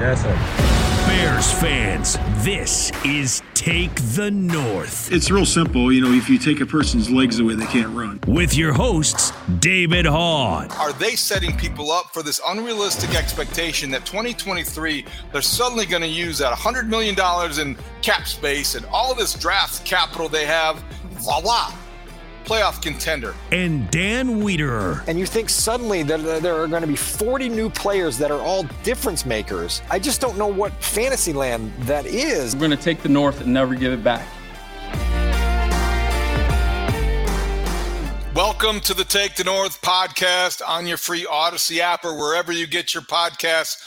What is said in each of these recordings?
Yes, sir. Bears fans, this is Take the North. It's real simple. You know, if you take a person's legs away, they can't run. With your hosts, David Haugh. Are they setting people up for this unrealistic expectation that 2023 they're suddenly going to use that $100 million in cap space and all this draft capital they have? Voila! Playoff contender. And Dan Wiederer. And you think suddenly that there are going to be 40 new players that are all difference makers. I just don't know what fantasy land that is. We're going to take the North and never give it back. Welcome to the Take the North podcast on your free Audacy app or wherever you get your podcasts.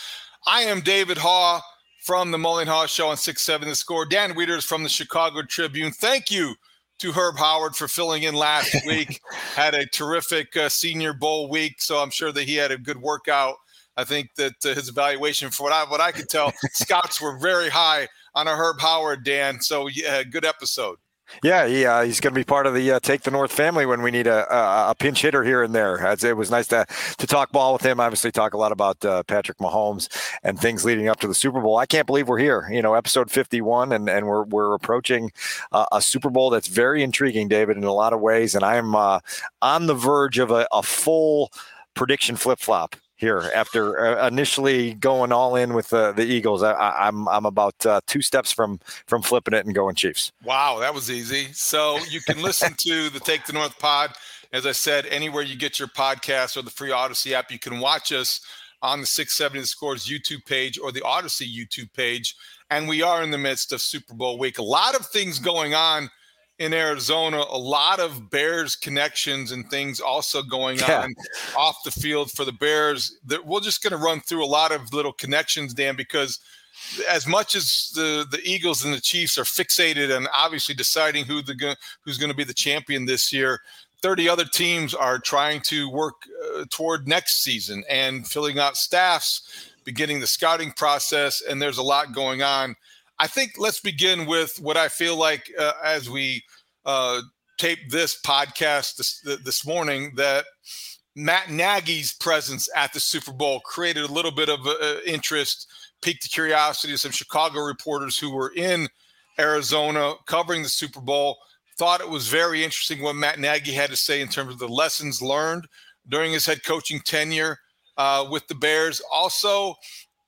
I am David Haugh from the Mully Haugh Show on 6 7 The Score. Dan Wiederer is from the Chicago Tribune. Thank you to Herb Howard for filling in last week. had a terrific uh, Senior Bowl week, so I'm sure that he had a good workout. I think that uh, his evaluation, for what I what I could tell, scouts were very high on a Herb Howard, Dan. So yeah, good episode. Yeah, yeah, uh, he's going to be part of the uh, Take the North family when we need a, a, a, pinch hitter here and there. It was nice to to talk ball with him. Obviously, talk a lot about uh, Patrick Mahomes and things leading up to the Super Bowl. I can't believe we're here. You know, episode fifty one, and and we're we're approaching uh, a Super Bowl that's very intriguing, David, in a lot of ways. And I'm uh, on the verge of a, a full prediction flip flop here after uh, initially going all in with the, the Eagles. I, am I'm, I'm about uh, two steps from from flipping it and going Chiefs. Wow, that was easy. So you can listen to the Take the North pod. As I said, anywhere you get your podcast or the free Audacy app, you can watch us on the 670 Scores YouTube page or the Audacy YouTube page. And we are in the midst of Super Bowl week. A lot of things going on in Arizona, a lot of Bears connections and things also going yeah. on off the field for the Bears. That we're just going to run through a lot of little connections, Dan, because as much as the the Eagles and the Chiefs are fixated and obviously deciding who the who's going to be the champion this year, 30 other teams are trying to work uh, toward next season and filling out staffs, beginning the scouting process, and there's a lot going on. I think let's begin with what I feel like uh, as we uh, tape this podcast this, this morning that Matt Nagy's presence at the Super Bowl created a little bit of uh, interest, piqued the curiosity of some Chicago reporters who were in Arizona covering the Super Bowl. Thought it was very interesting what Matt Nagy had to say in terms of the lessons learned during his head coaching tenure uh, with the Bears. Also,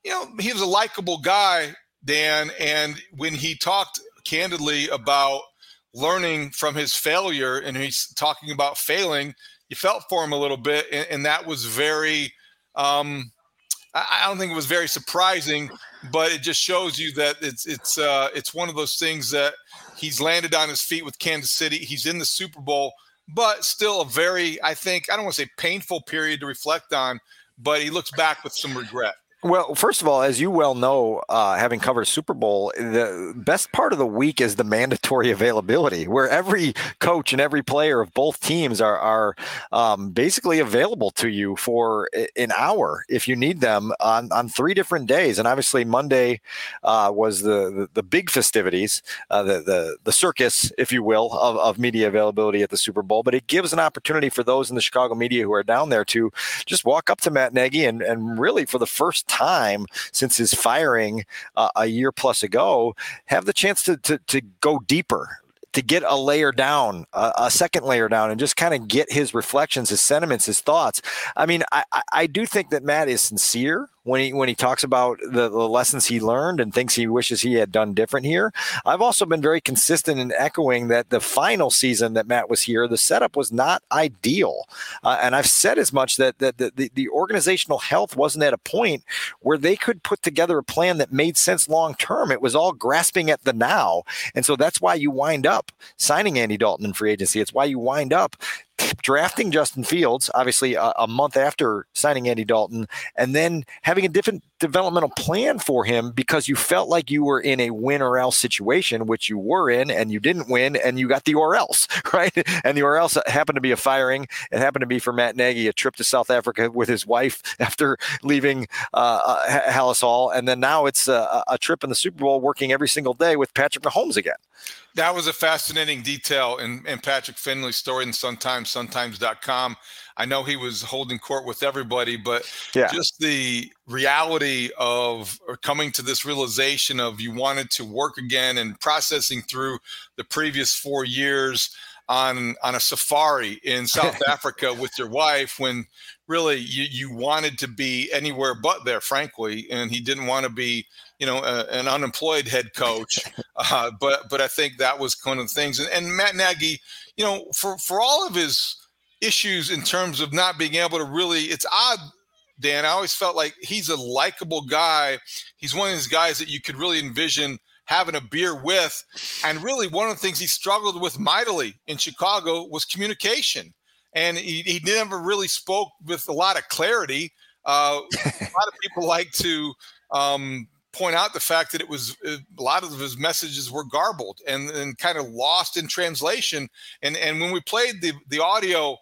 you know, he was a likable guy Dan, and when he talked candidly about learning from his failure and he's talking about failing, you felt for him a little bit, and, and that was very Um, I, I don't think it was very surprising, but it just shows you that it's it's uh, it's one of those things that he's landed on his feet with Kansas City. He's in the Super Bowl, but still a very, I think, I don't want to say painful period to reflect on, but he looks back with some regret. Well, first of all, as you well know, uh, having covered Super Bowl, the best part of the week is the mandatory availability, where every coach and every player of both teams are are um, basically available to you for an hour if you need them on, on three different days. And obviously, Monday uh, was the, the, the big festivities, uh, the the the circus, if you will, of, of media availability at the Super Bowl. But it gives an opportunity for those in the Chicago media who are down there to just walk up to Matt Nagy and and really for the first time since his firing uh, a year plus ago, have the chance to, to, to go deeper to get a layer down, a, a second layer down, and just kind of get his reflections, his sentiments, his thoughts. I mean, I, I do think that Matt is sincere when he when he talks about the, the, lessons he learned and things he wishes he had done different here. I've also been very consistent in echoing that the final season that Matt was here, the setup was not ideal, uh, and I've said as much that that the, the, the organizational health wasn't at a point where they could put together a plan that made sense long term. It was all grasping at the now, and so that's why you wind up signing Andy Dalton in free agency. It's why you wind up drafting Justin Fields, obviously a, a, month after signing Andy Dalton, and then having a different developmental plan for him because you felt like you were in a win or else situation, which you were in, and you didn't win, and you got the or else, right? And the or else happened to be a firing. It happened to be for Matt Nagy, a trip to South Africa with his wife after leaving uh, uh Halas Hall, and then now it's a, a trip in the Super Bowl, working every single day with Patrick Mahomes again. That was a fascinating detail in, in Patrick Finley's story in Suntimes, suntimes.com. I know he was holding court with everybody, but yeah. just the reality of coming to this realization of you wanted to work again and processing through the previous four years on on a safari in South Africa with your wife when really you, you wanted to be anywhere but there, frankly, and he didn't want to be you know, a, an unemployed head coach. Uh, but but I think that was one of the things. And, and Matt Nagy, you know, for for all of his issues in terms of not being able to really, it's odd. Dan, I always felt like he's a likable guy. He's one of these guys that you could really envision having a beer with. And really, one of the things he struggled with mightily in Chicago was communication. And he, he never really spoke with a lot of clarity. Uh, a lot of people like to um, point out the fact that it was uh, a lot of his messages were garbled and, and kind of lost in translation. And and when we played the the audio,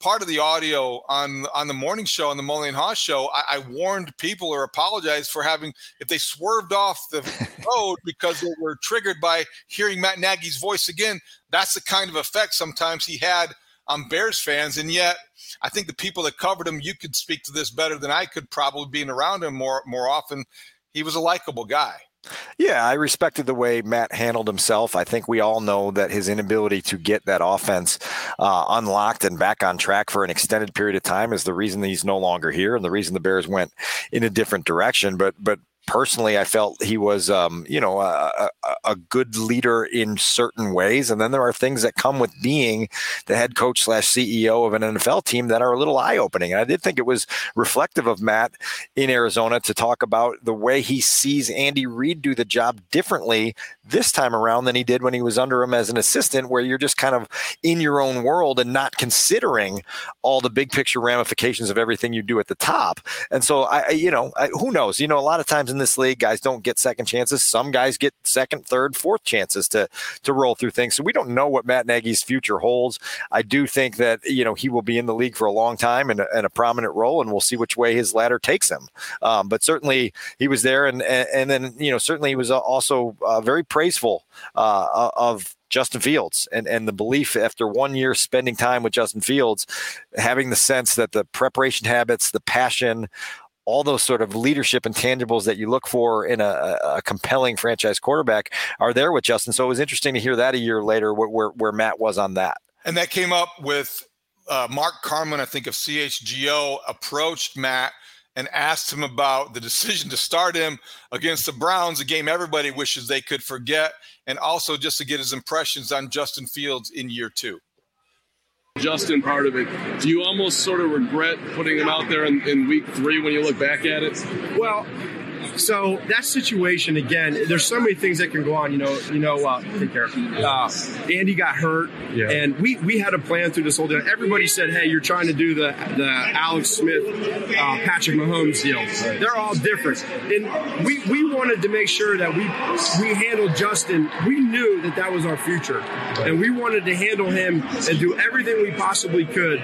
part of the audio on on the morning show on the Mully and Haugh show, I, I warned people or apologized for having if they swerved off the road because they were triggered by hearing Matt Nagy's voice again. That's the kind of effect sometimes he had on Bears fans, and yet I think the people that covered him, you could speak to this better than I could, probably being around him more more often he was a likable guy. Yeah, I respected the way Matt handled himself. I think we all know that his inability to get that offense uh, unlocked and back on track for an extended period of time is the reason he's no longer here and the reason the Bears went in a different direction. But but personally, I felt he was, um, you know, a, a, a, good leader in certain ways. And then there are things that come with being the head coach slash CEO of an NFL team that are a little eye opening. And I did think it was reflective of Matt in Arizona to talk about the way he sees Andy Reid do the job differently this time around than he did when he was under him as an assistant, where you're just kind of in your own world and not considering all the big picture ramifications of everything you do at the top. And so I, you know, I, who knows? You know, a lot of times in this league, guys don't get second chances. Some guys get second, third, fourth chances to to roll through things. So we don't know what Matt Nagy's future holds. I do think that you know he will be in the league for a long time and, and a prominent role, and we'll see which way his ladder takes him. Um, but certainly he was there, and, and, then you know certainly he was also uh, very praiseful uh, of Justin Fields and, and the belief after one year spending time with Justin Fields, having the sense that the preparation habits, the passion, all those sort of leadership intangibles that you look for in a, a, compelling franchise quarterback are there with Justin. So it was interesting to hear that a year later where, where, Matt was on that. And that came up with uh, Mark Carman, I think of CHGO, approached Matt and asked him about the decision to start him against the Browns, a game everybody wishes they could forget, and also just to get his impressions on Justin Fields in year two. Justin part of it. Do you almost sort of regret putting him out there in, in week three when you look back at it? Well, so that situation again, there's so many things that can go on. You know, you know. Uh, take care. Uh, Andy got hurt, Yeah. and we we had a plan through this whole deal. Everybody said, "Hey, you're trying to do the the Alex Smith, uh, Patrick Mahomes deal." They're all different, and we we wanted to make sure that we we handled Justin. We knew that that was our future, and we wanted to handle him and do everything we possibly could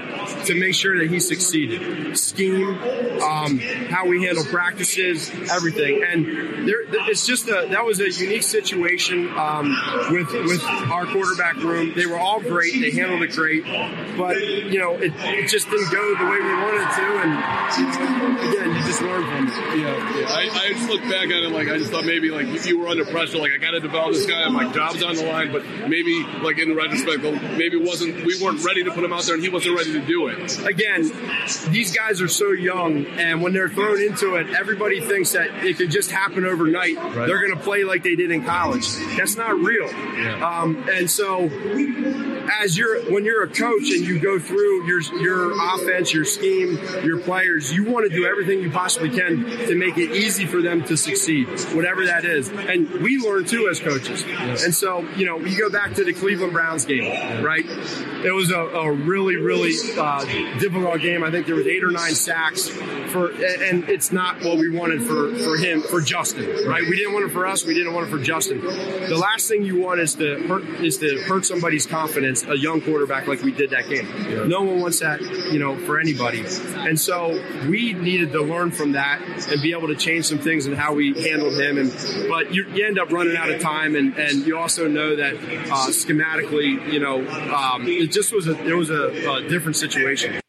to make sure that he succeeded. Scheme, um, how we handle practices, everything, and there, it's just a that was a unique situation um, with with our quarterback room. They were all great. They handled it great, but you know it, it just didn't go the way we wanted it to, and again, you just learn from it. Yeah, yeah. I, I just look back at it like I just thought maybe like if you were under pressure, like I got to develop this guy, my job's on the line. But maybe like in retrospect, maybe it wasn't we weren't ready to put him out there, and he wasn't ready to do it. again, these guys are so young, and when they're thrown into it, everybody thinks that it could just happen overnight. They're going to play like they did in college. That's not real. Um, and so, as you're when you're a coach and you go through your your offense, your scheme, your players, you want to do everything you possibly can to make it easy for them to succeed, whatever that is. And we learn too as coaches. And so, you know, you go back to the Cleveland Browns game, right? It was a, a really, really uh, difficult game. I think there was eight or nine sacks for, and it's not what we wanted for for him, for Justin, right? We didn't want it for us. We didn't want it for Justin. The last thing you want is to hurt is to hurt somebody's confidence, a young quarterback like we did that game. No one wants that, you know, for anybody. And so we needed to learn from that and be able to change some things in how we handled him. And but you, you end up running out of time, and, and you also know that uh, schematically, you know, um, it just was a there was a, a different situation.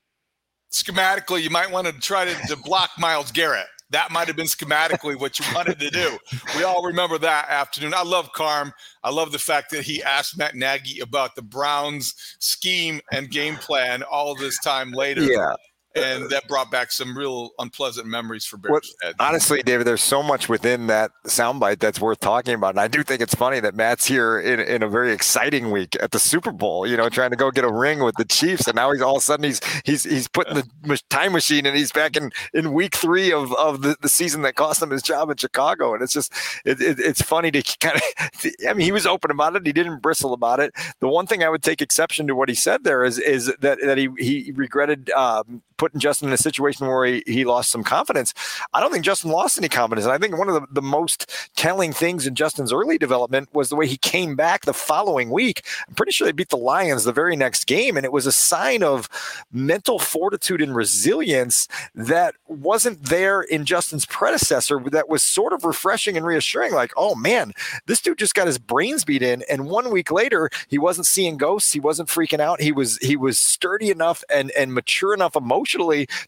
schematically, you might want to try to, to block Myles Garrett. That might have been schematically what you wanted to do. We all remember that afternoon. I love Carm. I love the fact that he asked Matt Nagy about the Browns scheme and game plan all this time later. Yeah. And that brought back some real unpleasant memories for Bears. honestly, David, there's so much within that soundbite that's worth talking about. And I do think it's funny that Matt's here in, in a very exciting week at the Super Bowl, you know, trying to go get a ring with the Chiefs. And now he's all of a sudden he's he's he's putting the time machine and he's back in, in week three of, of the, the season that cost him his job in Chicago. And it's just it, it, it's funny to kind of I mean, he was open about it, he didn't bristle about it. The one thing I would take exception to what he said there is is that, that he he regretted um, putting Justin in a situation where he, he lost some confidence. I don't think Justin lost any confidence. And I think one of the, the most telling things in Justin's early development was the way he came back the following week. I'm pretty sure they beat the Lions the very next game. And it was a sign of mental fortitude and resilience that wasn't there in Justin's predecessor that was sort of refreshing and reassuring. Like, oh man, this dude just got his brains beat in. And one week later, he wasn't seeing ghosts. He wasn't freaking out. He was he was sturdy enough and, and mature enough emotionally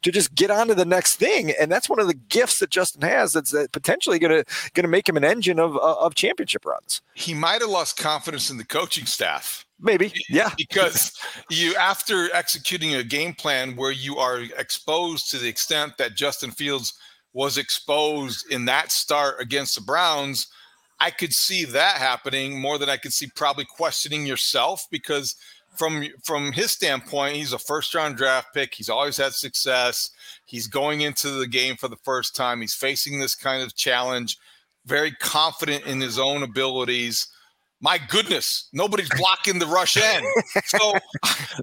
to just get on to the next thing. And that's one of the gifts that Justin has that's uh, potentially gonna gonna make him an engine of uh, of championship runs. he might have lost confidence in the coaching staff. Maybe. Yeah. because you after executing a game plan where you are exposed to the extent that Justin Fields was exposed in that start against the Browns, I could see that happening more than I could see probably questioning yourself because from from his standpoint, he's a first round draft pick. He's always had success. He's going into the game for the first time. He's facing this kind of challenge, very confident in his own abilities my goodness, nobody's blocking the rush end. So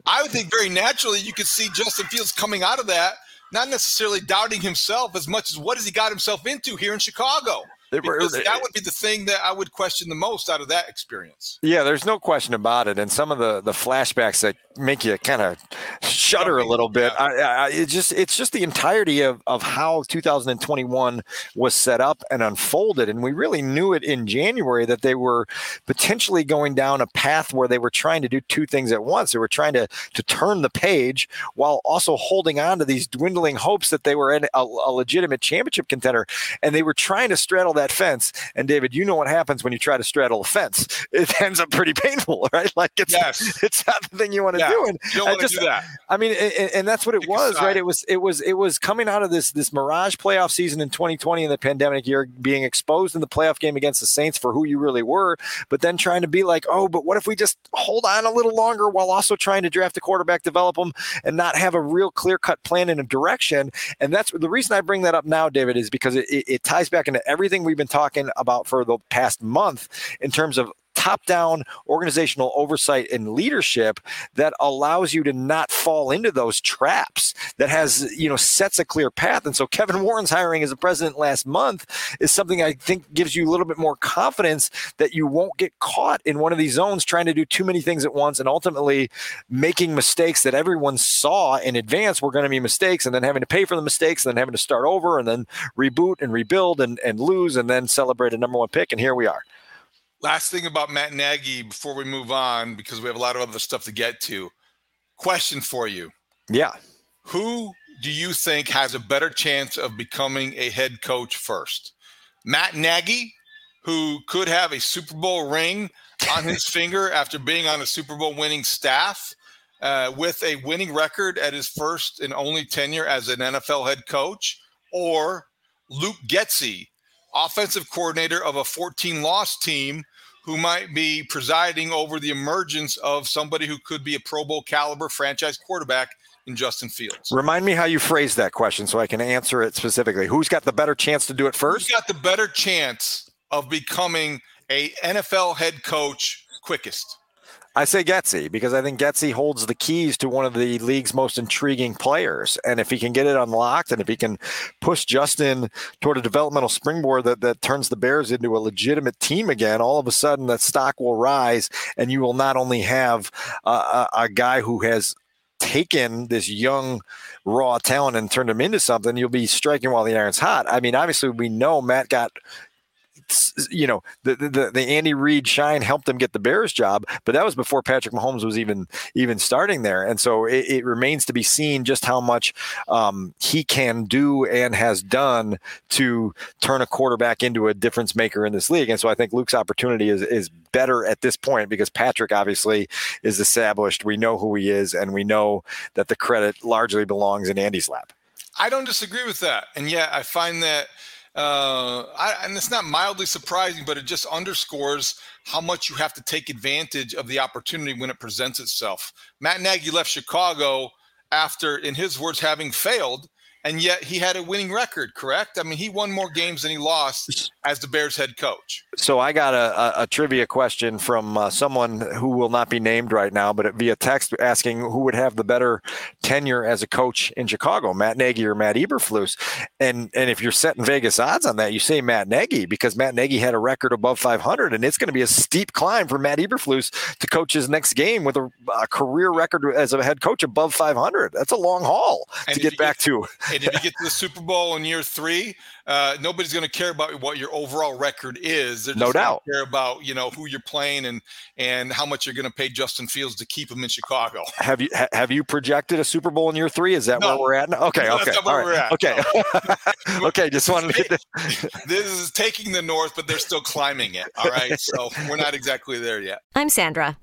I would think very naturally you could see Justin Fields coming out of that, not necessarily doubting himself as much as what has he got himself into here in Chicago. Because that would be the thing that I would question the most out of that experience. Yeah, there's no question about it. And some of the the flashbacks that make you kind of shudder a little bit. I, I, it just it's just the entirety of of how 2021 was set up and unfolded, and we really knew it in January that they were potentially going down a path where they were trying to do two things at once. They were trying to to turn the page while also holding on to these dwindling hopes that they were in a, a legitimate championship contender, and they were trying to straddle that that fence. And David, you know what happens when you try to straddle a fence? It ends up pretty painful, right? Like it's yes. it's not the thing you want to Yeah. do. And You don't I want to do that. I mean, and, and that's what it Pick was, right? It was, it was, it was coming out of this this mirage playoff season in 2020 in the pandemic year, being exposed in the playoff game against the Saints for who you really were, but then trying to be like, oh, but what if we just hold on a little longer while also trying to draft a quarterback, develop them, and not have a real clear cut plan in a direction? And that's the reason I bring that up now, David, is because it, it, it ties back into everything we've been talking about for the past month in terms of top down organizational oversight and leadership that allows you to not fall into those traps that has you know sets a clear path. And so kevin warren's hiring as a president last month is something i think gives you a little bit more confidence that you won't get caught in one of these zones trying to do too many things at once and ultimately making mistakes that everyone saw in advance were going to be mistakes and then having to pay for the mistakes and then having to start over and then reboot and rebuild and, and lose and then celebrate a number one pick and here we are Last thing about Matt Nagy before we move on, because we have a lot of other stuff to get to. Question for you. yeah Who do you think has a better chance of becoming a head coach first? Matt Nagy, who could have a Super Bowl ring on his finger after being on a Super Bowl winning staff uh, with a winning record at his first and only tenure as an NFL head coach, or Luke Getsy, offensive coordinator of a 14 loss team who might be presiding over the emergence of somebody who could be a Pro Bowl caliber franchise quarterback in Justin Fields. Remind me how you phrased that question so I can answer it specifically. Who's got the better chance to do it first? Who's got the better chance of becoming a NFL head coach quickest? I say Getsy because I think Getsy holds the keys to one of the league's most intriguing players. And if he can get it unlocked and if he can push Justin toward a developmental springboard that, that turns the Bears into a legitimate team again, all of a sudden that stock will rise and you will not only have a, a guy who has taken this young raw talent and turned him into something, you'll be striking while the iron's hot. I mean, obviously we know Matt got you know the, the the Andy Reid shine helped him get the Bears job, but that was before Patrick Mahomes was even even starting there, and so it, it remains to be seen just how much um, he can do and has done to turn a quarterback into a difference maker in this league. And so I think Luke's opportunity is is better at this point because Patrick obviously is established. We know who he is, and we know that the credit largely belongs in Andy's lap. I don't disagree with that, and yet I find that, uh, I, and it's not mildly surprising, but it just underscores how much you have to take advantage of the opportunity when it presents itself. Matt Nagy left Chicago after, in his words, having failed, and yet he had a winning record. Correct? I mean, he won more games than he lost as the Bears head coach. So I got a, a, a trivia question from uh, someone who will not be named right now, but via text asking who would have the better tenure as a coach in Chicago, Matt Nagy or Matt Eberflus. And and if you're setting Vegas odds on that, you say Matt Nagy because Matt Nagy had a record above 500, and it's going to be a steep climb for Matt Eberflus to coach his next game with a, a career record as a head coach above 500. That's a long haul And to get you back to. And if you get to the Super Bowl in year three, uh, nobody's going to care about what your overall record is. They're just No doubt. Care about you know who you're playing and and how much you're going to pay Justin Fields to keep him in Chicago. Have you ha- have you projected a Super Bowl in year three? Is that No. where we're at? now? Okay, No, okay, that's not where all right. we're at. Okay, okay. Just wanted to get the, This is taking the north, but they're still climbing it. All right, so we're not exactly there yet. I'm Sandra,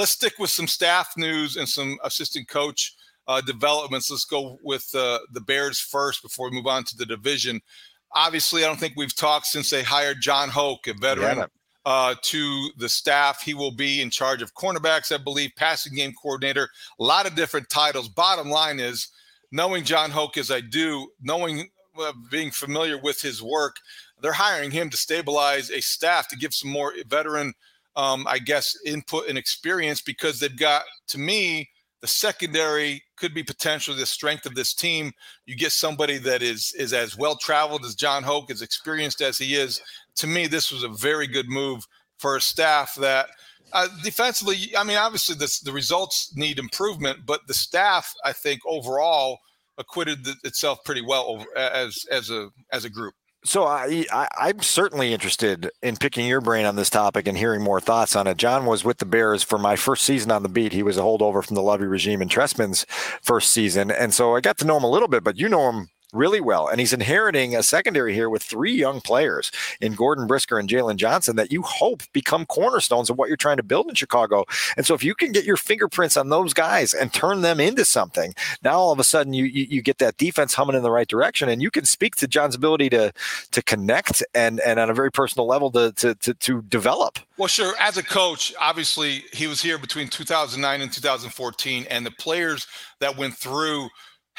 Let's stick with some staff news and some assistant coach uh, developments. Let's go with uh, the Bears first before we move on to the division. Obviously, I don't think we've talked since they hired John Hoke, a veteran, Yeah. uh, to the staff. He will be in charge of cornerbacks, I believe, passing game coordinator, a lot of different titles. Bottom line is, knowing John Hoke as I do, knowing, uh, being familiar with his work, they're hiring him to stabilize a staff to give some more veteran, um, I guess, input and experience because they've got, to me, the secondary could be potentially the strength of this team. You get somebody that is is as well traveled as John Hoke, as experienced as he is. To me, this was a very good move for a staff that uh, defensively. I mean, obviously, this, the results need improvement, but the staff, I think, overall acquitted th- itself pretty well over, as as a as a group. So I, I I'm certainly interested in picking your brain on this topic and hearing more thoughts on it. John was with the Bears for my first season on the beat. He was a holdover from the Lovie regime in Trestman's first season, and so I got to know him a little bit. But you know him really well, and he's inheriting a secondary here with three young players in Gordon Brisker and Jaylon Johnson that you hope become cornerstones of what you're trying to build in Chicago. And so if you can get your fingerprints on those guys and turn them into something, now all of a sudden you you, you get that defense humming in the right direction, and you can speak to John's ability to to connect and and on a very personal level to to to, to develop. Well, sure. As a coach, obviously he was here between 2009 and 2014, and the players that went through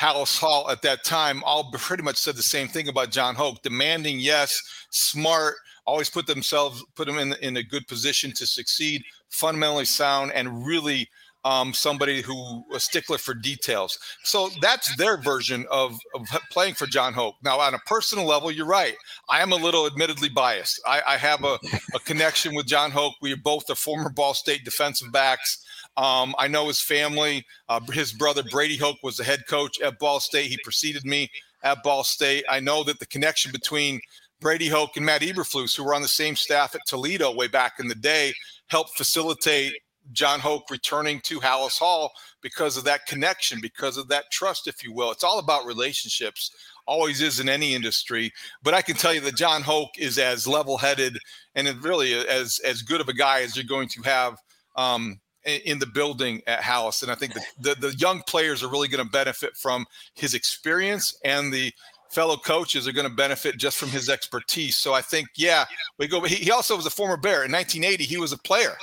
Halas Hall at that time all pretty much said the same thing about John Hoke: demanding, yes, smart, always put themselves put them in in a good position to succeed, fundamentally sound, and really um, somebody who a stickler for details. So that's their version of, of playing for John Hoke. Now, on a personal level, you're right. I am a little admittedly biased. I, I have a, a connection with John Hoke. We are both the former Ball State defensive backs. Um, I know his family. Uh, his brother Brady Hoke was the head coach at Ball State. He preceded me at Ball State. I know that the connection between Brady Hoke and Matt Eberflus, who were on the same staff at Toledo way back in the day, helped facilitate John Hoke returning to Halas Hall because of that connection, because of that trust, if you will. It's all about relationships, always is in any industry. But I can tell you that John Hoke is as level-headed and really as as good of a guy as you're going to have um, in the building at Halas. And I think the, the, the young players are really going to benefit from his experience and the fellow coaches are going to benefit just from his expertise. So I think, yeah, we go. He, he also was a former Bear. In 1980, he was a player.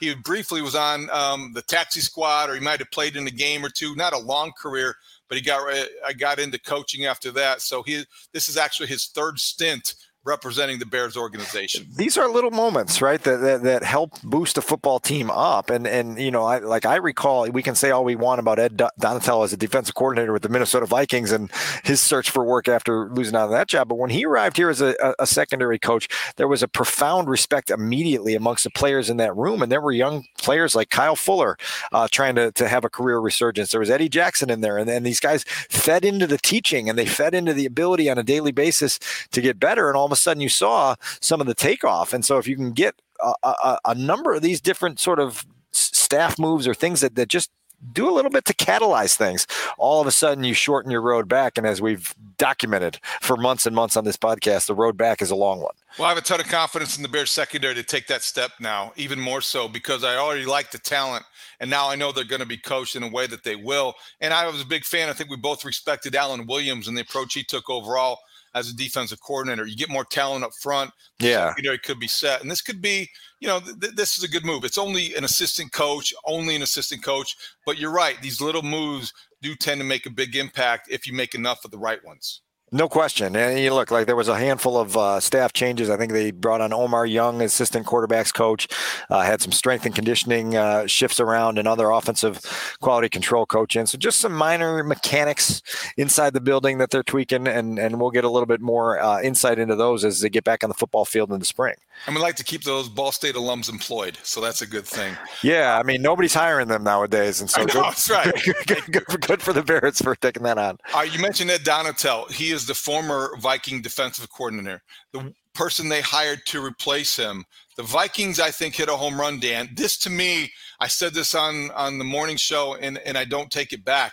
He briefly was on um, the taxi squad, or he might have played in a game or two. Not a long career, but he got I got into coaching after that. So he this is actually his third stint representing the Bears organization. These are little moments, right, that, that, that help boost a football team up. And and you know, I like I recall we can say all we want about Ed Donatello as a defensive coordinator with the Minnesota Vikings and his search for work after losing out of that job. But when he arrived here as a, a secondary coach, there was a profound respect immediately amongst the players in that room. And there were young players like Kyle Fuller uh, trying to, to have a career resurgence. There was Eddie Jackson in there. And then these guys fed into the teaching and they fed into the ability on a daily basis to get better. And all of a sudden you saw some of the takeoff. And so if you can get a, a, a number of these different sort of staff moves or things that, that just do a little bit to catalyze things. All of a sudden, you shorten your road back. And as we've documented for months and months on this podcast, the road back is a long one. Well, I have a ton of confidence in the Bears secondary to take that step now, even more so because I already like the talent. And now I know they're going to be coached in a way that they will. And I was a big fan. I think we both respected Alan Williams and the approach he took overall as a defensive coordinator. You get more talent up front. Yeah. you know, it could be set. And this could be, you know, th- this is a good move. It's only an assistant coach, only an assistant coach. But you're right. These little moves do tend to make a big impact if you make enough of the right ones. No question. And you look like there was a handful of uh, staff changes. I think they brought on Omar Young, assistant quarterbacks coach, uh, had some strength and conditioning uh, shifts around and other offensive quality control coach in. So just some minor mechanics inside the building that they're tweaking. And, and we'll get a little bit more uh, insight into those as they get back on the football field in the spring. And we like to keep those Ball State alums employed. So that's a good thing. Yeah. I mean, nobody's hiring them nowadays. And so know, good, that's right. good, good, good, for the Bears for taking that on. Uh, you mentioned Ed Donatell. He is the former Viking defensive coordinator, the person they hired to replace him. The Vikings, I think, hit a home run, Dan. This to me, I said this on, on the morning show, and, and I don't take it back.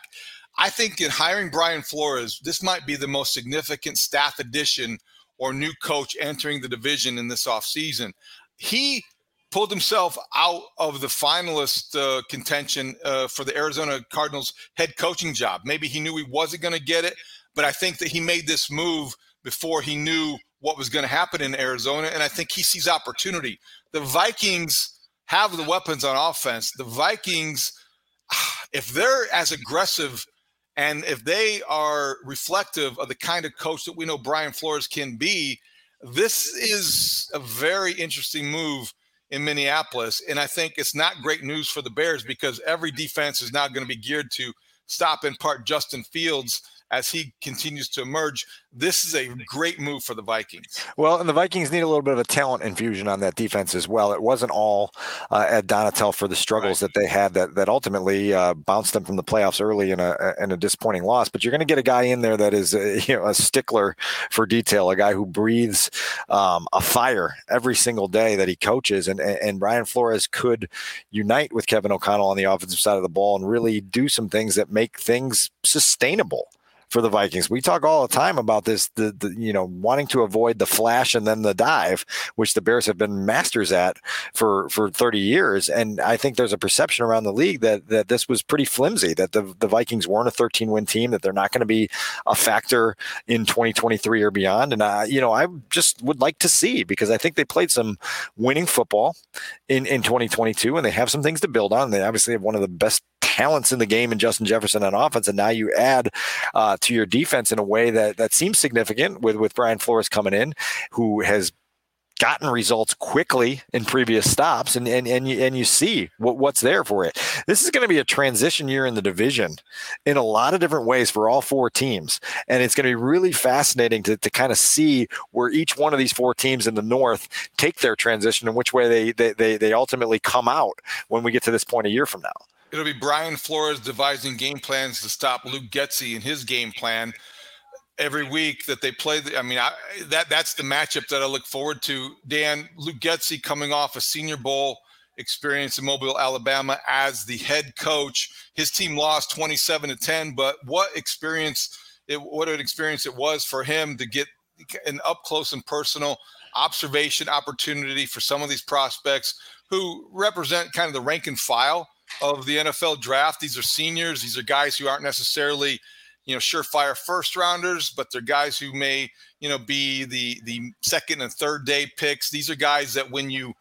I think in hiring Brian Flores, this might be the most significant staff addition or new coach entering the division in this offseason. He pulled himself out of the finalist uh, contention uh, for the Arizona Cardinals head coaching job. Maybe he knew he wasn't going to get it, but I think that he made this move before he knew what was going to happen in Arizona. And I think he sees opportunity. The Vikings have the weapons on offense. The Vikings, if they're as aggressive and if they are reflective of the kind of coach that we know Brian Flores can be, this is a very interesting move in Minneapolis. And I think it's not great news for the Bears because every defense is now going to be geared to stop in part Justin Fields as he continues to emerge. This is a great move for the Vikings. Well, and the Vikings need a little bit of a talent infusion on that defense as well. It wasn't all uh, Ed Donatell for the struggles right. that they had that that ultimately uh, bounced them from the playoffs early in a in a disappointing loss. But you're going to get a guy in there that is a, you know a stickler for detail, a guy who breathes um, a fire every single day that he coaches, and and Brian Flores could unite with Kevin O'Connell on the offensive side of the ball and really do some things that make things sustainable for the Vikings. We talk all the time about this, the, the, you know wanting to avoid the flash and then the dive, which the Bears have been masters at for for 30 years. And I think there's a perception around the league that that this was pretty flimsy, that the the Vikings weren't a 13 win team, that they're not going to be a factor in 2023 or beyond. And I, you know, I just would like to see because I think they played some winning football in in 2022, and they have some things to build on. They obviously have one of the best talents in the game in Justin Jefferson on offense, and now you add uh, to your defense in a way that that seems significant with with Brian Flores coming in, who has gotten results quickly in previous stops and and and you, and you see what, what's there for it. This is going to be a transition year in the division in a lot of different ways for all four teams. And it's going to be really fascinating to, to kind of see where each one of these four teams in the north take their transition and which way they they they, they ultimately come out when we get to this point a year from now. It'll be Brian Flores devising game plans to stop Luke Getsy and his game plan every week that they play. The, I mean, I, that that's the matchup that I look forward to. Dan Luke Getsy coming off a Senior Bowl experience in Mobile, Alabama, as the head coach. His team lost twenty-seven to ten, but what experience! It, what an experience it was for him to get an up close and personal observation opportunity for some of these prospects who represent kind of the rank and file of the NFL draft. These are seniors. These are guys who aren't necessarily, you know, surefire first rounders, but they're guys who may, you know, be the the second and third day picks. These are guys that when you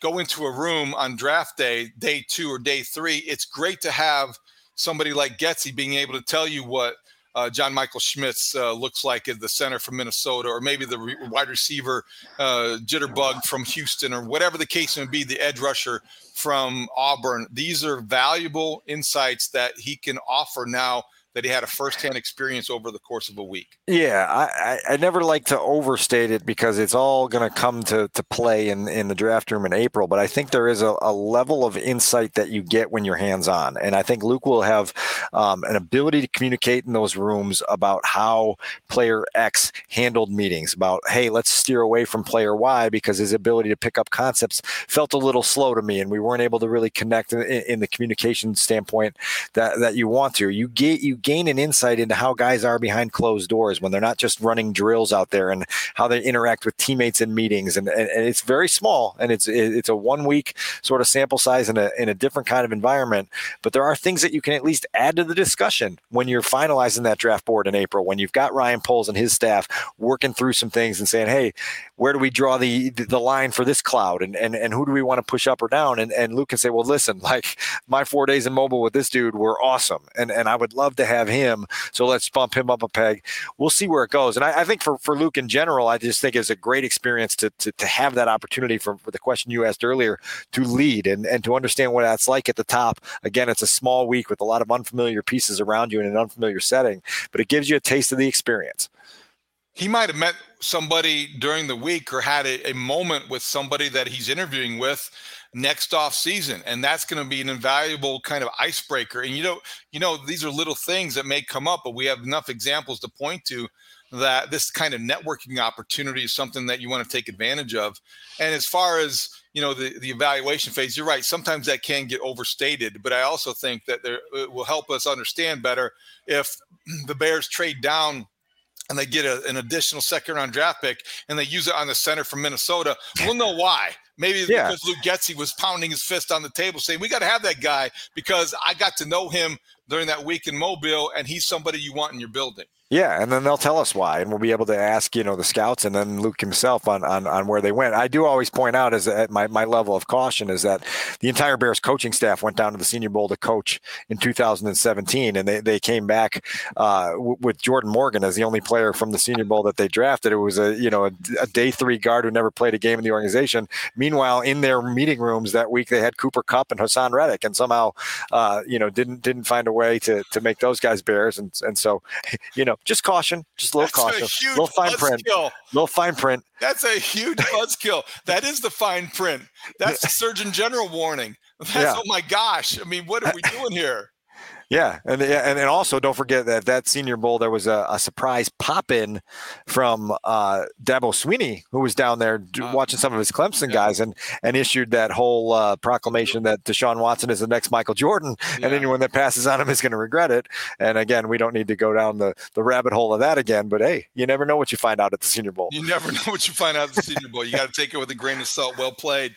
go into a room on draft day, day two or day three, it's great to have somebody like Getsy being able to tell you what uh, John Michael Schmitz uh, looks like at the center from Minnesota, or maybe the re- wide receiver uh, Jitterbug from Houston, or whatever the case may be, the edge rusher from Auburn. These are valuable insights that he can offer now that he had a firsthand experience over the course of a week. Yeah, I, I, never like to overstate it because it's all going to come to to play in, in the draft room in April. But I think there is a, a level of insight that you get when you're hands on. And I think Luke will have um, an ability to communicate in those rooms about how player X handled meetings, about, hey, let's steer away from player Y because his ability to pick up concepts felt a little slow to me. And we weren't able to really connect in, in the communication standpoint that, that you want to. You get, you gain an insight into how guys are behind closed doors when they're not just running drills out there and how they interact with teammates in meetings. And, and, and it's very small and it's it's a one week sort of sample size in a, in a different kind of environment. But there are things that you can at least add to the discussion when you're finalizing that draft board in April, when you've got Ryan Poles and his staff working through some things and saying, hey, where do we draw the the line for this cloud and, and, and who do we want to push up or down? And, and Luke can say, well, listen, like my four days in mobile with this dude were awesome. And, and I would love to have have him. So let's bump him up a peg. We'll see where it goes. And I, I think for, for Luke in general, I just think it's a great experience to, to, to have that opportunity for, for the question you asked earlier to lead and, and to understand what that's like at the top. Again, it's a small week with a lot of unfamiliar pieces around you in an unfamiliar setting, but it gives you a taste of the experience he might have met somebody during the week or had a, a, moment with somebody that he's interviewing with next off season and that's going to be an invaluable kind of icebreaker and you know you know these are little things that may come up but we have enough examples to point to that this kind of networking opportunity is something that you want to take advantage of and as far as you know the, the evaluation phase you're right sometimes that can get overstated but i also think that there it will help us understand better if the bears trade down and they get a, an additional second round draft pick and they use it on the center from Minnesota, we'll know why. Maybe it's yeah. because Luke Getsy was pounding his fist on the table saying, We got to have that guy because I got to know him during that week in Mobile and he's somebody you want in your building. Yeah, and then they'll tell us why, and we'll be able to ask, you know, the scouts and then Luke himself on on, on where they went. I do always point out, as at my, my level of caution, is that the entire Bears coaching staff went down to the Senior Bowl to coach in 2017, and they, they came back uh, w- with Jordan Morgan as the only player from the Senior Bowl that they drafted. It was a you know a, a, day three guard who never played a game in the organization. Meanwhile, in their meeting rooms that week, they had Cooper Kupp and Haason Reddick, and somehow uh, you know didn't didn't find a way to to make those guys Bears, and and so you know just caution, just a little That's caution, a little fine print, kill. little fine print. That's a huge buzzkill. that is the fine print. That's the Surgeon General warning. That's Yeah. oh my gosh. I mean, what are we doing here? Yeah, and and and also don't forget that that Senior Bowl there was a, a surprise pop in from uh, Dabo Swinney, who was down there d- watching some of his Clemson guys, and and issued that whole uh, proclamation that Deshaun Watson is the next Michael Jordan, and anyone that passes on him is going to regret it. And again, we don't need to go down the the rabbit hole of that again. But hey, you never know what you find out at the Senior Bowl. You never know what you find out at the Senior Bowl. You got to take it with a grain of salt. Well played.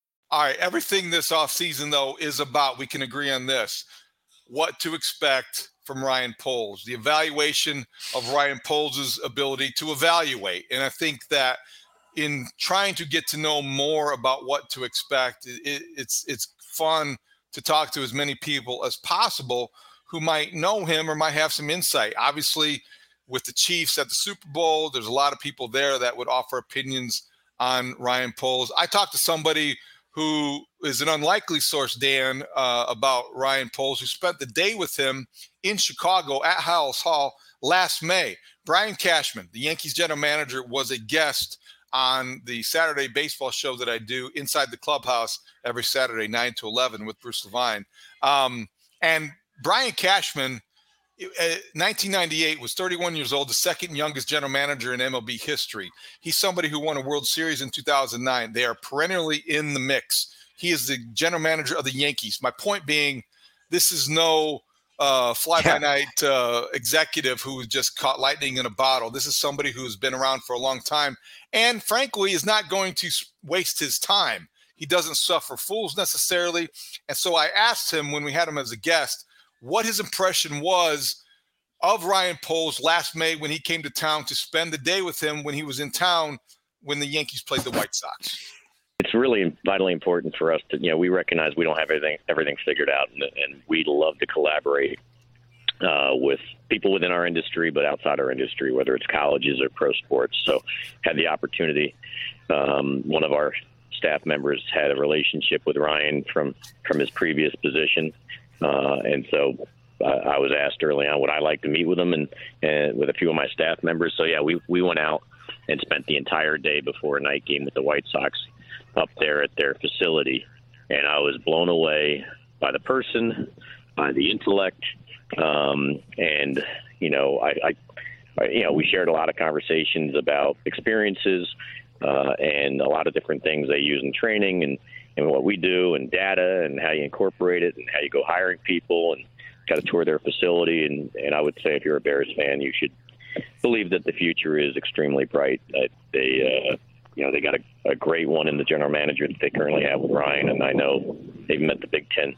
All right, everything this offseason, though, is about, we can agree on this, what to expect from Ryan Poles, the evaluation of Ryan Poles' ability to evaluate. And I think that in trying to get to know more about what to expect, it- it's it's fun to talk to as many people as possible who might know him or might have some insight. Obviously, with the Chiefs at the Super Bowl, there's a lot of people there that would offer opinions on Ryan Poles. I talked to somebody who is an unlikely source, Dan, uh, about Ryan Poles, who spent the day with him in Chicago at Halas Hall last May. Brian Cashman, the Yankees general manager, was a guest on the Saturday baseball show that I do inside the clubhouse every Saturday, 9 to 11 with Bruce Levine. Um, and Brian Cashman, 1998, was 31 years old, the second youngest general manager in MLB history. He's somebody who won a World Series in 2009. They are perennially in the mix. He is the general manager of the Yankees. My point being, this is no uh, fly by night uh, executive who just caught lightning in a bottle. This is somebody who's been around for a long time and, frankly, is not going to waste his time. He doesn't suffer fools necessarily. And so I asked him when we had him as a guest what his impression was of Ryan Poles last May when he came to town to spend the day with him when he was in town when the Yankees played the White Sox. it's really vitally important for us to you know we recognize we don't have everything everything figured out and, and we love to collaborate uh, with people within our industry but outside our industry whether it's colleges or pro sports so had the opportunity um, one of our staff members had a relationship with Ryan from from his previous position uh, and so uh, I was asked early on would I like to meet with them and, and with a few of my staff members? So yeah we we went out and spent the entire day before a night game with the White Sox up there at their facility, and I was blown away by the person, by the intellect, um, and you know, I, I, I, you know, we shared a lot of conversations about experiences uh, and a lot of different things they use in training and and what we do and data and how you incorporate it and how you go hiring people and got to tour their facility. And and I would say if you're a Bears fan, you should believe that the future is extremely bright. Uh, they, uh, you know, they got a, a great one in the general manager that they currently have with Ryan, and I know they've met the Big Ten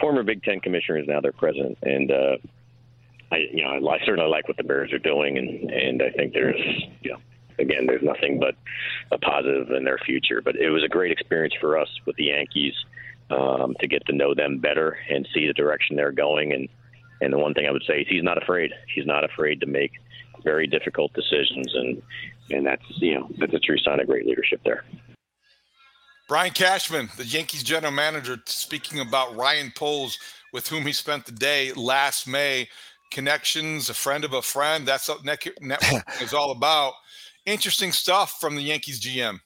former Big Ten commissioner is now their president, and uh, I, you know, I certainly like what the Bears are doing, and and I think there's, you know, again, there's nothing but a positive in their future. But it was a great experience for us with the Yankees um, to get to know them better and see the direction they're going, and And the one thing I would say is he's not afraid. He's not afraid to make very difficult decisions, and and that's you know that's a true sign of great leadership there. Brian Cashman, the Yankees general manager, speaking about Ryan Poles, with whom he spent the day last May. Connections, a friend of a friend. That's what network is all about. Interesting stuff from the Yankees GM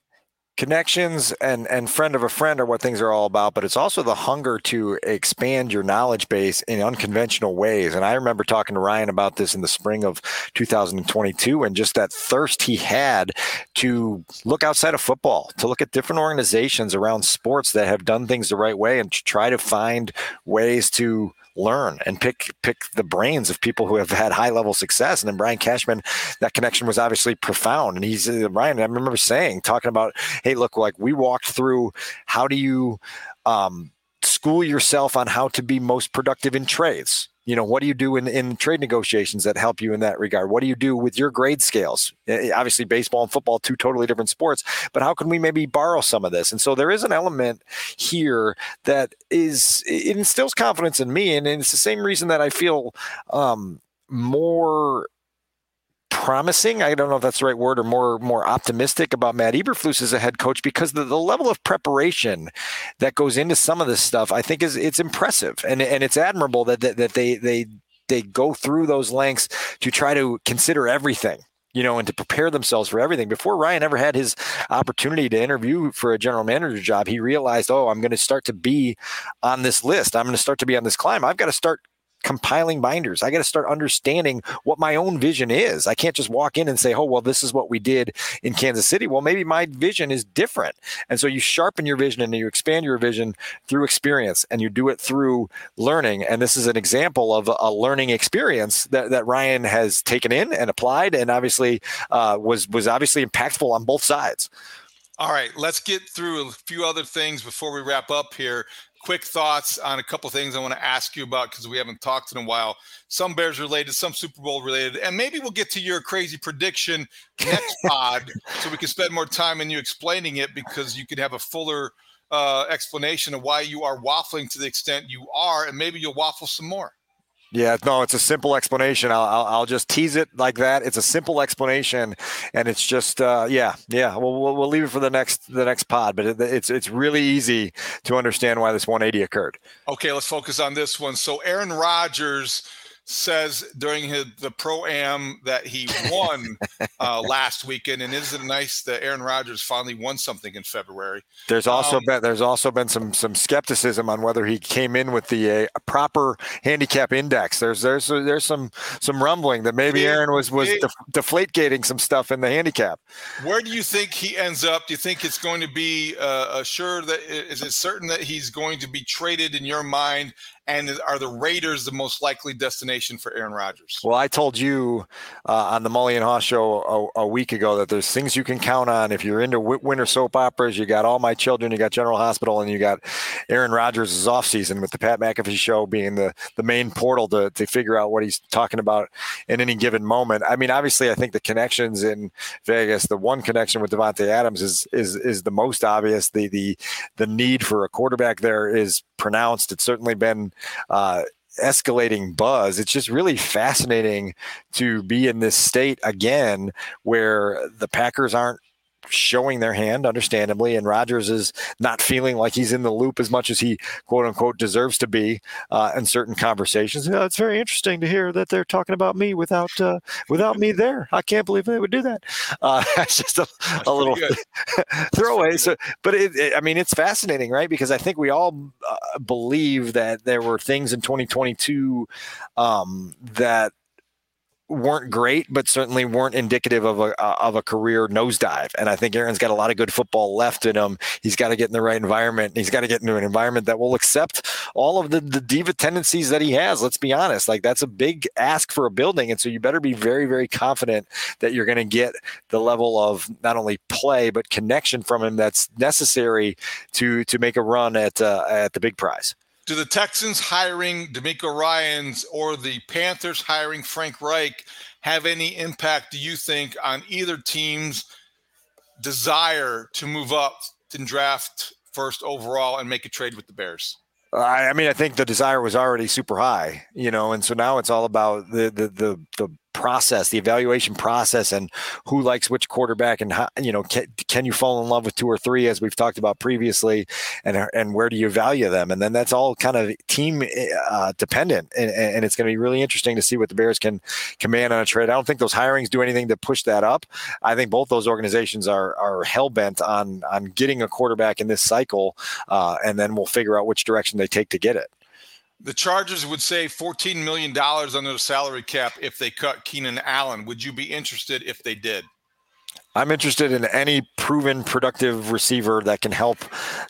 connections and and friend of a friend are what things are all about but it's also the hunger to expand your knowledge base in unconventional ways. And i remember talking to ryan about this in the spring of 2022 and just that thirst he had to look outside of football to look at different organizations around sports that have done things the right way and to try to find ways to learn and pick pick the brains of people who have had high level success. And then Brian Cashman, that connection was obviously profound. And he's uh, Brian. I remember saying, talking about, hey, look, like we walked through. How do you um, school yourself on how to be most productive in trades? You know what do you do in, in trade negotiations that help you in that regard? What do you do with your grade scales? Eh, eh, obviously baseball and football two totally different sports but how can we maybe borrow some of this? And so there is an element here that is it instills confidence in me and it's the same reason that i feel um, more promising. I don't know if that's the right word or more more optimistic about Matt Eberflus as a head coach because the, the level of preparation that goes into some of this stuff I think is it's impressive and and it's admirable that that, that they they they go through those lengths to try to consider everything you know, and to prepare themselves for everything. Before Ryan ever had his opportunity to interview for a general manager job, he realized, oh, I'm going to start to be on this list. I'm going to start to be on this climb. I've got to start compiling binders. I got to start understanding what my own vision is. I can't just walk in and say, oh, well, this is what we did in Kansas City. Well, maybe my vision is different. And so you sharpen your vision and you expand your vision through experience and you do it through learning. And this is an example of a learning experience that, that Ryan has taken in and applied and obviously uh, was, was obviously impactful on both sides. All right, let's get through a few other things before we wrap up here quick thoughts on a couple things I want to ask you about because we haven't talked in a while. Some Bears related, some Super Bowl related, and maybe we'll get to your crazy prediction next pod so we can spend more time in you explaining it because you can have a fuller uh, explanation of why you are waffling to the extent you are, and maybe you'll waffle some more. Yeah, no, it's a simple explanation. I'll, I'll, I'll, just tease it like that. It's a simple explanation, and it's just uh, yeah, yeah. We'll, we'll, we'll leave it for the next the next pod, but it, it's it's really easy to understand why this 180 occurred. Okay, let's focus on this one. So Aaron Rodgers says during his, the pro am that he won uh, last weekend, and isn't it nice that Aaron Rodgers finally won something in February? There's also um, been there's also been some some skepticism on whether he came in with the uh, proper handicap index. There's there's there's some some rumbling that maybe Aaron was was def- deflate gating some stuff in the handicap. Where do you think he ends up? Do you think it's going to be uh, sure that is it certain that he's going to be traded in your mind and are the Raiders the most likely destination for Aaron Rodgers? Well, I told you uh, on the Mully and Haugh show a, a, week ago that there's things you can count on. If you're into winter soap operas, you got All My Children, you got General Hospital, and you got Aaron Rodgers' offseason with the Pat McAfee show being the, the main portal to, to figure out what he's talking about in any given moment. I mean, obviously, I think the connections in Vegas, the one connection with Davante Adams is is is the most obvious. The the the need for a quarterback there is pronounced. It's certainly been uh, escalating buzz. It's just really fascinating to be in this state again where the Packers aren't showing their hand, understandably, and Rodgers is not feeling like he's in the loop as much as he quote unquote deserves to be uh, in certain conversations. It's very interesting to hear that they're talking about me without uh, without me there. I can't believe they would do that. Uh, it's just a, a little throwaway. So, but it, it, I mean, it's fascinating, right? Because I think we all uh, believe that there were things in 2022 um, that weren't great, but certainly weren't indicative of a uh, of a career nosedive. And I think Aaron's got a lot of good football left in him. He's got to get in the right environment. He's got to get into an environment that will accept all of the, the diva tendencies that he has. Let's be honest. Like that's a big ask for a building. And so you better be very, very confident that you're going to get the level of not only play, but connection from him that's necessary to to make a run at uh, at the big prize do the Texans hiring DeMeco Ryans or the Panthers hiring Frank Reich have any impact, do you think, on either team's desire to move up and draft first overall and make a trade with the Bears? I mean, I think the desire was already super high, you know, and so now it's all about the the the the process, the evaluation process, and who likes which quarterback, and how, you know, can, can you fall in love with two or three, as we've talked about previously, and and where do you value them, and then that's all kind of team uh, dependent, and, and it's going to be really interesting to see what the Bears can command on a trade. I don't think those hirings do anything to push that up. I think both those organizations are are hell bent on on getting a quarterback in this cycle, uh, and then we'll figure out which direction they take to get it. The Chargers would save $14 million under the salary cap if they cut Keenan Allen. Would you be interested if they did? I'm interested in any proven productive receiver that can help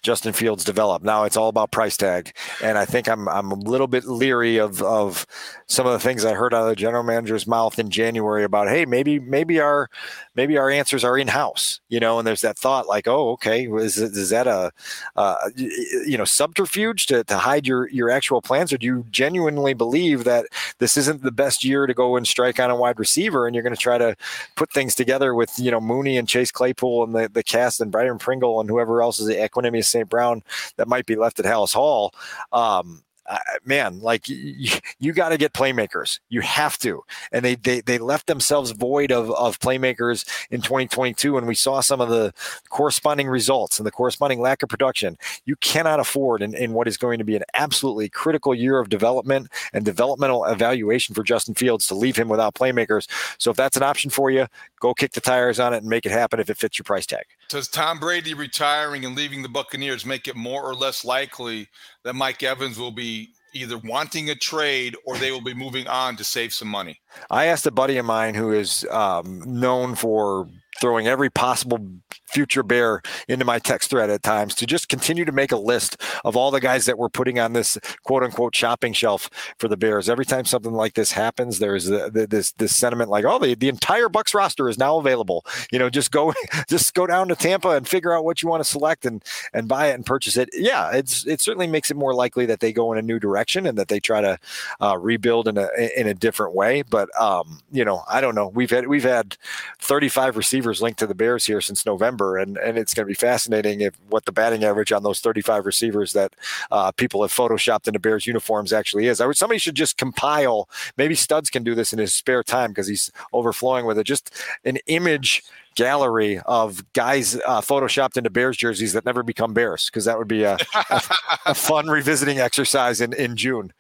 Justin Fields develop. Now it's all about price tag, and I think I'm I'm a little bit leery of of some of the things I heard out of the general manager's mouth in January about hey maybe maybe our maybe our answers are in house, you know. And there's that thought like oh okay is is that a uh, you know subterfuge to, to hide your your actual plans, or do you genuinely believe that this isn't the best year to go and strike on a wide receiver, and you're going to try to put things together with you know Mooney and Chase Claypool and the, the cast and Byron Pringle and whoever else is the Equanimeous St. Brown that might be left at Halas Hall. Um, uh, man, like you, you got to get playmakers. You have to. And they, they, they left themselves void of, of playmakers in 2022. And we saw some of the corresponding results and the corresponding lack of production. You cannot afford in, in what is going to be an absolutely critical year of development and developmental evaluation for Justin Fields to leave him without playmakers. So if that's an option for you, go kick the tires on it and make it happen if it fits your price tag. Does Tom Brady retiring and leaving the Buccaneers make it more or less likely that Mike Evans will be either wanting a trade or they will be moving on to save some money? I asked a buddy of mine who is um, known for throwing every possible future bear into my text thread at times to just continue to make a list of all the guys that we're putting on this quote unquote shopping shelf for the Bears. Every time something like this happens, there's this this sentiment like, oh, the, the entire Bucks roster is now available. You know, just go just go down to Tampa and figure out what you want to select and and buy it and purchase it. Yeah, it's it certainly makes it more likely that they go in a new direction and that they try to uh, rebuild in a in a different way. But um, you know, I don't know. We've had we've had 35 receivers linked to the Bears here since November and and it's going to be fascinating if what the batting average on those 35 receivers that uh, people have photoshopped into Bears uniforms actually is. I would somebody should just compile. Maybe Studs can do this in his spare time because he's overflowing with it. Just an image gallery of guys uh, photoshopped into Bears jerseys that never become Bears because that would be a, a, a fun revisiting exercise in in June.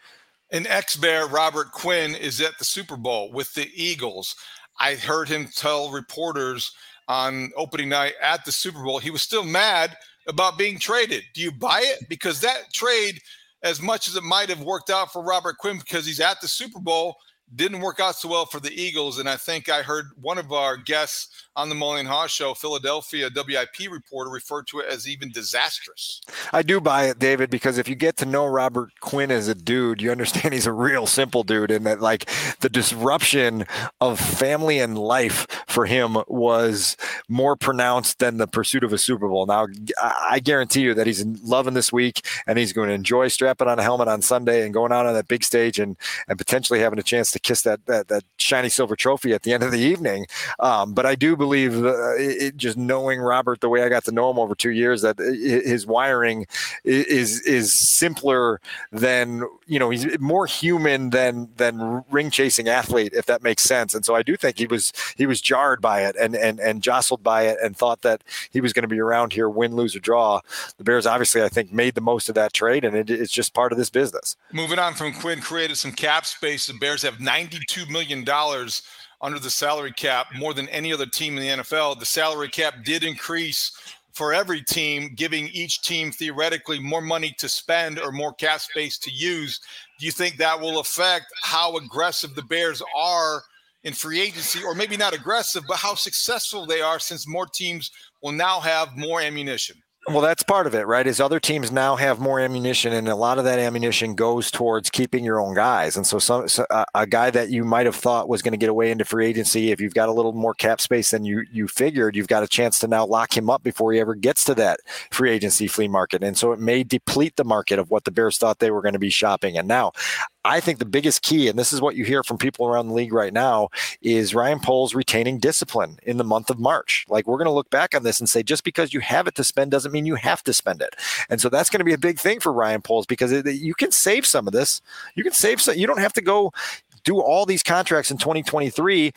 An ex Bear, Robert Quinn, is at the Super Bowl with the Eagles. I heard him tell reporters on opening night at the Super Bowl, he was still mad about being traded. Do you buy it? Because that trade, as much as it might have worked out for Robert Quinn because he's at the Super Bowl, didn't work out so well for the Eagles. And I think I heard one of our guests on the Mully and Haugh show, Philadelphia WIP reporter referred to it as even disastrous. I do buy it, David, because if you get to know Robert Quinn as a dude, you understand he's a real simple dude, and that like the disruption of family and life for him was more pronounced than the pursuit of a Super Bowl. Now, I guarantee you that he's loving this week, and he's going to enjoy strapping on a helmet on Sunday and going out on that big stage and and potentially having a chance to kiss that that, that shiny silver trophy at the end of the evening. Um, but I do believe uh, it, just knowing Robert the way I got to know him over two years that his wiring is is simpler than you know he's more human than than ring chasing athlete if that makes sense. And so I do think he was he was jarred by it and and and jostled by it and thought that he was going to be around here win lose or draw. The Bears obviously I think made the most of that trade and it, it's just part of this business. Moving on from Quinn created some cap space. The Bears have 92 million dollars under the salary cap more than any other team in the NFL. The salary cap did increase for every team, giving each team theoretically more money to spend or more cap space to use. Do you think that will affect how aggressive the Bears are in free agency, or maybe not aggressive, but how successful they are since more teams will now have more ammunition? Well, that's part of it, right? Is other teams now have more ammunition, and a lot of that ammunition goes towards keeping your own guys. And so, some so, uh, a guy that you might have thought was going to get away into free agency, if you've got a little more cap space than you you figured, you've got a chance to now lock him up before he ever gets to that free agency flea market. And so, it may deplete the market of what the Bears thought they were going to be shopping. And now, I think the biggest key, and this is what you hear from people around the league right now, is Ryan Poles retaining discipline in the month of March. Like we're going to look back on this and say, just because you have it to spend doesn't mean you have to spend it. And so that's going to be a big thing for Ryan Poles because it, you can save some of this. You can save some. You don't have to go do all these contracts in 2023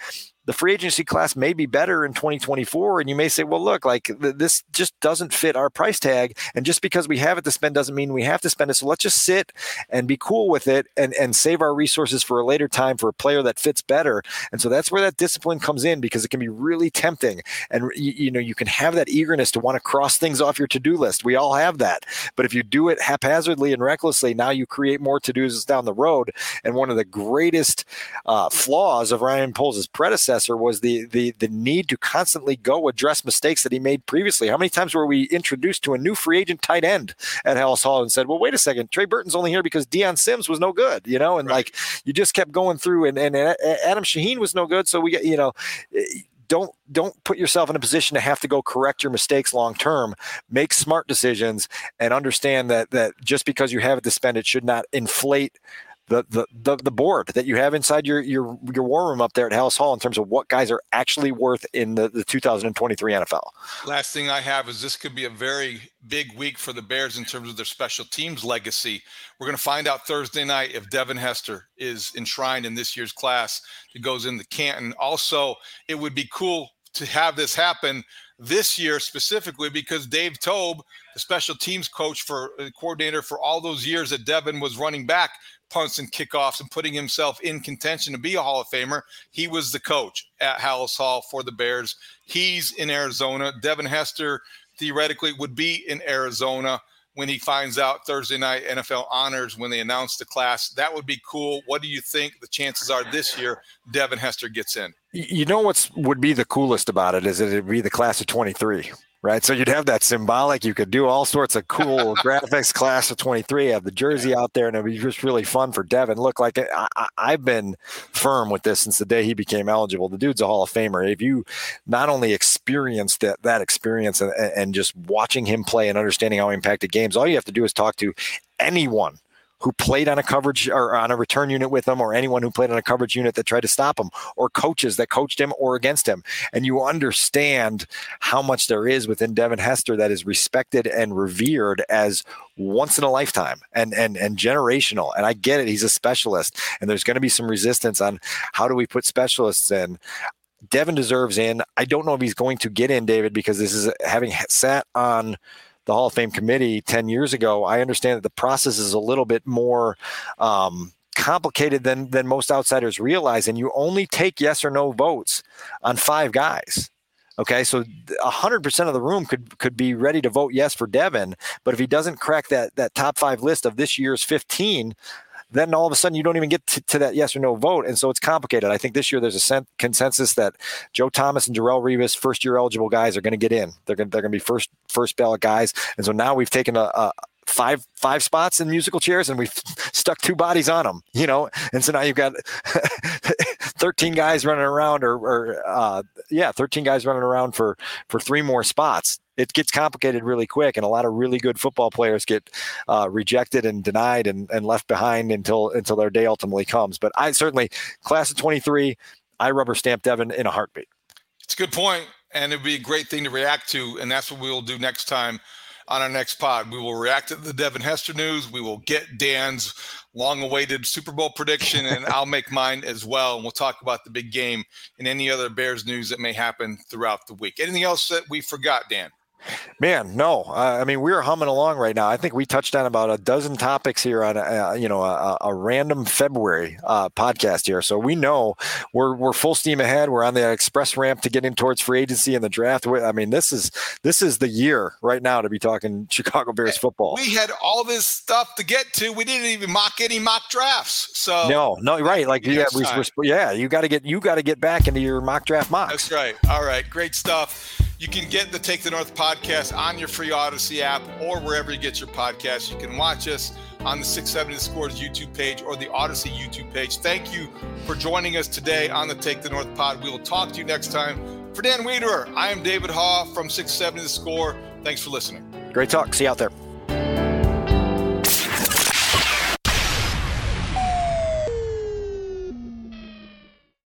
the free agency class may be better in 2024 and you may say well look like th- this just doesn't fit our price tag and just because we have it to spend doesn't mean we have to spend it. So let's just sit and be cool with it and and save our resources for a later time for a player that fits better. And so that's where that discipline comes in because it can be really tempting. And you, you know you can have that eagerness to want to cross things off your to-do list. We all have that. But if you do it haphazardly and recklessly now you create more to-dos down the road. And one of the greatest uh, flaws of ryan poles' predecessor was the the the need to constantly go address mistakes that he made previously. How many times were we introduced to a new free agent tight end at Halas Hall and said, "Well, wait a second, Trey Burton's only here because Dion Sims was no good," you know, and right. like you just kept going through, and and Adam Shaheen was no good, so we get you know eh, don't don't put yourself in a position to have to go correct your mistakes long term. Make smart decisions and understand that that just because you have it to spend, it should not inflate the, the the board that you have inside your your your war room up there at Halas Hall in terms of what guys are actually worth in the, the 2023 NFL. Last thing I have is this could be a very big week for the Bears in terms of their special teams legacy. We're going to find out Thursday night if Devin Hester is enshrined in this year's class that goes into Canton. Also, it would be cool to have this happen this year specifically because Dave Toub, the special teams coach for uh, coordinator for all those years that Devin was running back, punts and kickoffs and putting himself in contention to be a Hall of Famer. He was the coach at Halas Hall for the Bears. He's in Arizona. Devin Hester theoretically would be in Arizona when he finds out Thursday night NFL honors when they announce the class. That would be cool. What do you think the chances are this year Devin Hester gets in? You know what's would be the coolest about it is that it'd be the class of 23 right? So you'd have that symbolic. You could do all sorts of cool graphics. Class of 23, have the jersey out there, and it'd be just really fun for Devin. Look, like I, have been firm with this since the day he became eligible. The dude's a Hall of Famer. If you not only experienced that that experience and, and just watching him play and understanding how he impacted games, all you have to do is talk to anyone who played on a coverage or on a return unit with him, or anyone who played on a coverage unit that tried to stop him, or coaches that coached him or against him. And you understand how much there is within Devin Hester that is respected and revered as once in a lifetime and and and generational. And I get it; he's a specialist, and there's going to be some resistance on how do we put specialists in. Devin deserves in. I don't know if he's going to get in, David, because this is having sat on the Hall of Fame committee 10 years ago, I understand that the process is a little bit more um, complicated than than most outsiders realize, and you only take yes or no votes on five guys. Okay, so 100% of the room could could be ready to vote yes for Devin, but if he doesn't crack that that top five list of this year's 15, then all of a sudden you don't even get to, to, that yes or no vote. And so it's complicated. I think this year there's a sen- consensus that Joe Thomas and Darrelle Revis, first year eligible guys, are going to get in. They're going they're to be first first ballot guys. And so now we've taken a, a five five spots in musical chairs and we've stuck two bodies on them you know and so now you've got 13 guys running around or, or uh, yeah 13 guys running around for for three more spots it gets complicated really quick, and a lot of really good football players get uh, rejected and denied and, and left behind until until their day ultimately comes. But I certainly class of 23, I rubber stamp Devin in a heartbeat. It's a good point, and it'd be a great thing to react to, and that's what we will do next time on our next pod. We will react to the Devin Hester news. We will get Dan's long awaited Super Bowl prediction, and I'll make mine as well. And we'll talk about the big game and any other Bears news that may happen throughout the week. Anything else that we forgot, Dan? Man, no. Uh, I mean, we're humming along right now. I think we touched on about a dozen topics here on, a, you know, a, a random February uh, podcast here. So we know we're we're full steam ahead. We're on the express ramp to getting towards free agency and the draft. I mean, this is this is the year right now to be talking Chicago Bears football. We had all this stuff to get to. We didn't even mock any mock drafts. So no, no, right? Like yeah, we, yeah, you got to get you got to get back into your mock draft mocks. That's right. All right, great stuff. You can get the Take the North podcast on your free Audacy app or wherever you get your podcasts. You can watch us on the 670 Scores YouTube page or the Audacy YouTube page. Thank you for joining us today on the Take the North pod. We will talk to you next time. For Dan Wiederer, I am David Haugh from 670 The Score. Thanks for listening. Great talk. See you out there.